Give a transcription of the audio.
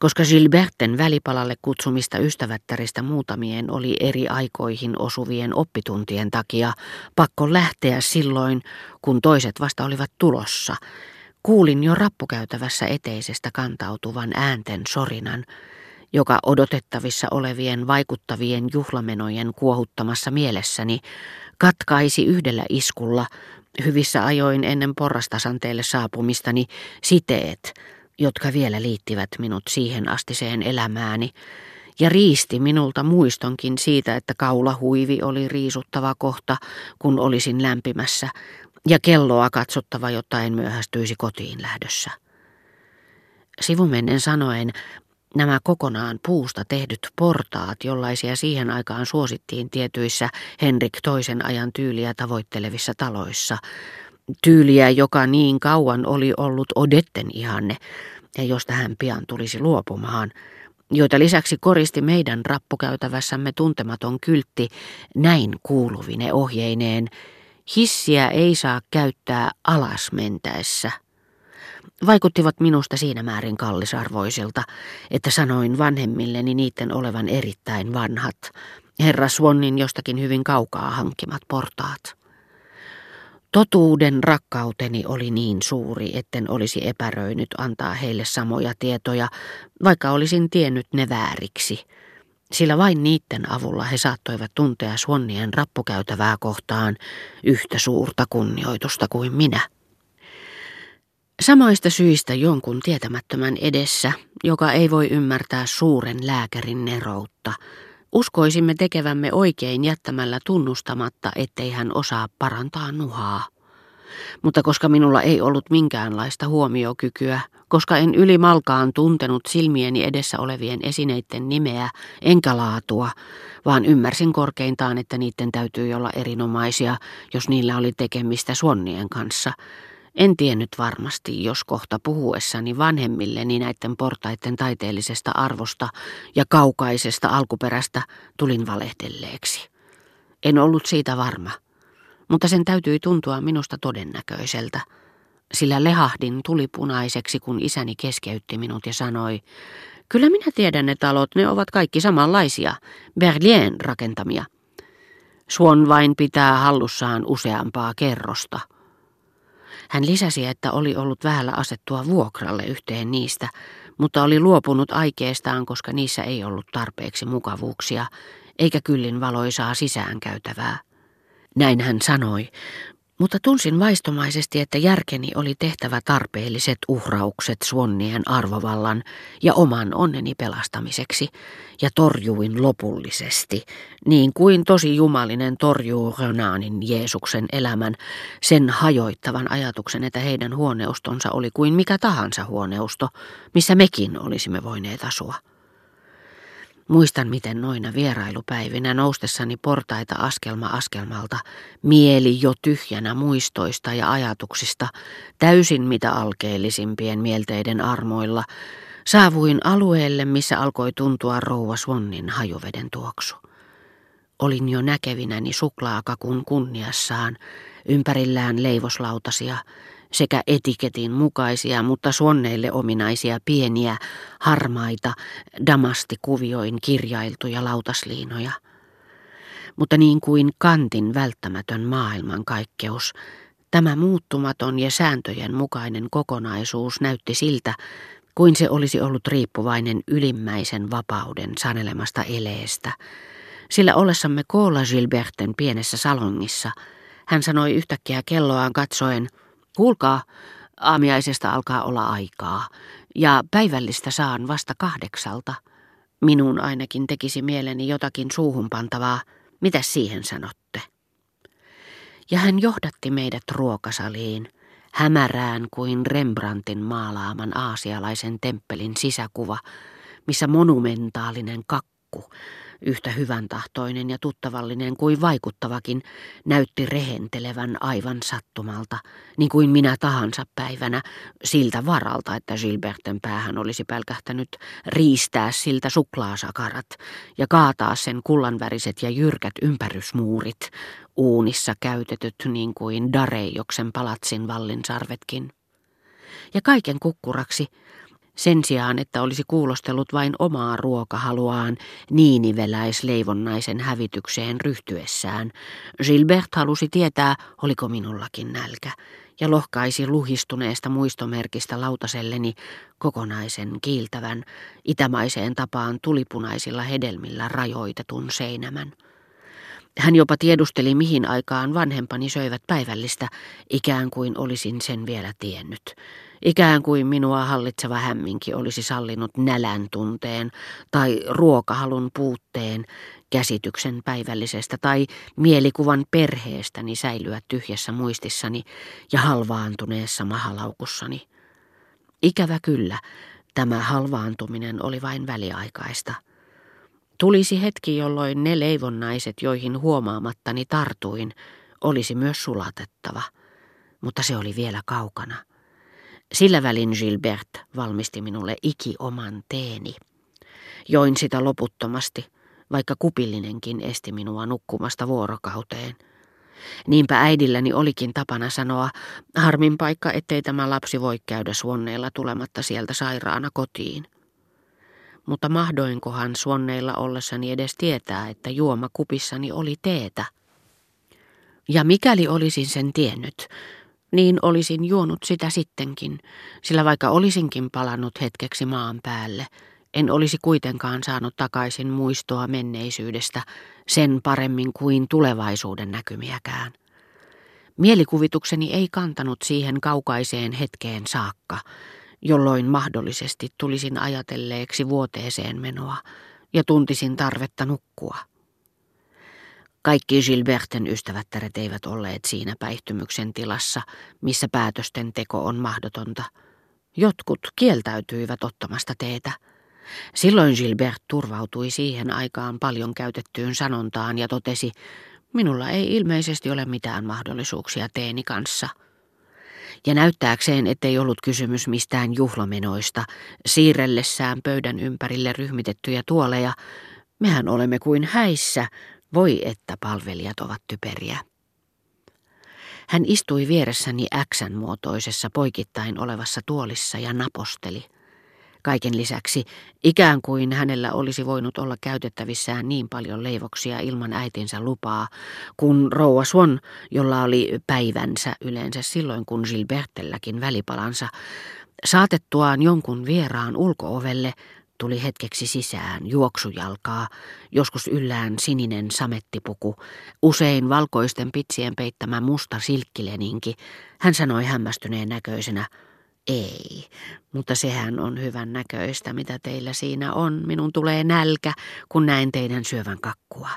Koska Gilberten välipalalle kutsumista ystävättäristä muutamien oli eri aikoihin osuvien oppituntien takia pakko lähteä silloin, kun toiset vasta olivat tulossa, kuulin jo rappukäytävässä eteisestä kantautuvan äänten sorinan, joka odotettavissa olevien vaikuttavien juhlamenojen kuohuttamassa mielessäni katkaisi yhdellä iskulla hyvissä ajoin ennen porrastasanteelle saapumistani siteet, jotka vielä liittivät minut siihen astiseen elämääni, ja riisti minulta muistonkin siitä, että kaulahuivi oli riisuttava kohta, kun olisin lämpimässä, ja kelloa katsottava, jotta en myöhästyisi kotiin lähdössä. Sivumennen sanoen, nämä kokonaan puusta tehdyt portaat, jollaisia siihen aikaan suosittiin tietyissä Henrik toisen ajan tyyliä tavoittelevissa taloissa, tyyliä, joka niin kauan oli ollut Odetten ihanne, ja josta hän pian tulisi luopumaan, joita lisäksi koristi meidän rappukäytävässämme tuntematon kyltti näin kuuluvine ohjeineen, hissiä ei saa käyttää alas mentäessä. Vaikuttivat minusta siinä määrin kallisarvoisilta, että sanoin vanhemmilleni niiden olevan erittäin vanhat, herra Swannin jostakin hyvin kaukaa hankkimat portaat. Totuuden rakkauteni oli niin suuri, etten olisi epäröinyt antaa heille samoja tietoja, vaikka olisin tiennyt ne vääriksi. Sillä vain niiden avulla he saattoivat tuntea Swannien rappukäytävää kohtaan yhtä suurta kunnioitusta kuin minä. Samoista syistä jonkun tietämättömän edessä, joka ei voi ymmärtää suuren lääkärin neroutta, Uskoisimme tekevämme oikein jättämällä tunnustamatta, ettei hän osaa parantaa nuhaa. Mutta koska minulla ei ollut minkäänlaista huomiokykyä, koska en ylimalkaan tuntenut silmieni edessä olevien esineiden nimeä enkä laatua, vaan ymmärsin korkeintaan, että niiden täytyy olla erinomaisia, jos niillä oli tekemistä suonnien kanssa – en tiennyt varmasti, jos kohta puhuessani vanhemmilleni näiden portaiden taiteellisesta arvosta ja kaukaisesta alkuperästä tulin valehdelleeksi. En ollut siitä varma, mutta sen täytyi tuntua minusta todennäköiseltä, sillä lehahdin tuli punaiseksi, kun isäni keskeytti minut ja sanoi, Kyllä minä tiedän ne talot, ne ovat kaikki samanlaisia, Berlien rakentamia. Suon vain pitää hallussaan useampaa kerrosta. Hän lisäsi, että oli ollut vähällä asettua vuokralle yhteen niistä, mutta oli luopunut aikeestaan, koska niissä ei ollut tarpeeksi mukavuuksia, eikä kyllin valoisaa sisäänkäytävää. Näin hän sanoi, mutta tunsin vaistomaisesti, että järkeni oli tehtävä tarpeelliset uhraukset suonnien arvovallan ja oman onneni pelastamiseksi, ja torjuin lopullisesti, niin kuin tosi jumalinen torjuu Renaanin Jeesuksen elämän, sen hajoittavan ajatuksen, että heidän huoneustonsa oli kuin mikä tahansa huoneusto, missä mekin olisimme voineet asua. Muistan, miten noina vierailupäivinä noustessani portaita askelma askelmalta, mieli jo tyhjänä muistoista ja ajatuksista, täysin mitä alkeellisimpien mielteiden armoilla, saavuin alueelle, missä alkoi tuntua rouva Swannin hajuveden tuoksu. Olin jo näkevinäni suklaakakun kunniassaan, ympärillään leivoslautasia, sekä etiketin mukaisia, mutta suonneille ominaisia pieniä, harmaita, damastikuvioin kirjailtuja lautasliinoja. Mutta niin kuin kantin välttämätön maailmankaikkeus, tämä muuttumaton ja sääntöjen mukainen kokonaisuus näytti siltä, kuin se olisi ollut riippuvainen ylimmäisen vapauden sanelemasta eleestä, sillä ollessamme Koola Gilberten pienessä salongissa, hän sanoi yhtäkkiä kelloaan katsoen – Kuulkaa, aamiaisesta alkaa olla aikaa, ja päivällistä saan vasta kahdeksalta. Minun ainakin tekisi mieleni jotakin suuhun pantavaa. Mitä siihen sanotte? Ja hän johdatti meidät ruokasaliin, hämärään kuin Rembrandtin maalaaman aasialaisen temppelin sisäkuva, missä monumentaalinen kakku yhtä hyvän tahtoinen ja tuttavallinen kuin vaikuttavakin, näytti rehentelevän aivan sattumalta, niin kuin minä tahansa päivänä, siltä varalta, että Gilberten päähän olisi pälkähtänyt riistää siltä suklaasakarat ja kaataa sen kullanväriset ja jyrkät ympärysmuurit, uunissa käytetyt niin kuin Dareijoksen palatsin vallinsarvetkin. Ja kaiken kukkuraksi Sen sijaan, että olisi kuulostellut vain omaa ruokahaluaan niiniveläisleivonnaisen hävitykseen ryhtyessään, Gilbert halusi tietää, oliko minullakin nälkä, ja lohkaisi luhistuneesta muistomerkistä lautaselleni kokonaisen kiiltävän, itämaiseen tapaan tulipunaisilla hedelmillä rajoitetun seinämän. Hän jopa tiedusteli, mihin aikaan vanhempani söivät päivällistä, ikään kuin olisin sen vielä tiennyt. Ikään kuin minua hallitseva hämminki olisi sallinut nälän tunteen tai ruokahalun puutteen, käsityksen päivällisestä tai mielikuvan perheestäni säilyä tyhjässä muistissani ja halvaantuneessa mahalaukussani. Ikävä kyllä, tämä halvaantuminen oli vain väliaikaista. Tulisi hetki, jolloin ne leivonnaiset, joihin huomaamattani tartuin, olisi myös sulatettava. Mutta se oli vielä kaukana. Sillä välin Gilbert valmisti minulle iki oman teeni. Join sitä loputtomasti, vaikka kupillinenkin esti minua nukkumasta vuorokauteen. Niinpä äidilläni olikin tapana sanoa, harmin paikka, ettei tämä lapsi voi käydä suonneilla tulematta sieltä sairaana kotiin. Mutta mahdoinkohan suonneilla ollessani edes tietää, että juoma kupissani oli teetä? Ja mikäli olisin sen tiennyt, niin olisin juonut sitä sittenkin, sillä vaikka olisinkin palannut hetkeksi maan päälle, en olisi kuitenkaan saanut takaisin muistoa menneisyydestä sen paremmin kuin tulevaisuuden näkymiäkään. Mielikuvitukseni ei kantanut siihen kaukaiseen hetkeen saakka, jolloin mahdollisesti tulisin ajatelleeksi vuoteeseen menoa ja tuntisin tarvetta nukkua. Kaikki Gilberten ystävättäret eivät olleet siinä päihtymyksen tilassa, missä päätösten teko on mahdotonta. Jotkut kieltäytyivät ottamasta teetä. Silloin Gilbert turvautui siihen aikaan paljon käytettyyn sanontaan ja totesi, minulla ei ilmeisesti ole mitään mahdollisuuksia teeni kanssa. Ja näyttääkseen, ettei ollut kysymys mistään juhlamenoista, siirrellessään pöydän ympärille ryhmitettyjä tuoleja, mehän olemme kuin häissä, voi että palvelijat ovat typeriä. Hän istui vieressäni Xn muotoisessa poikittain olevassa tuolissa ja naposteli. Kaiken lisäksi, ikään kuin hänellä olisi voinut olla käytettävissään niin paljon leivoksia ilman äitinsä lupaa, kun rouva Swan, jolla oli päivänsä yleensä silloin kun Gilbertelläkin välipalansa, saatettuaan jonkun vieraan ulkoovelle, tuli hetkeksi sisään, juoksujalkaa, joskus yllään sininen samettipuku, usein valkoisten pitsien peittämä musta silkkileninki. Hän sanoi hämmästyneen näköisenä, ei, mutta sehän on hyvän näköistä, mitä teillä siinä on. Minun tulee nälkä, kun näen teidän syövän kakkua.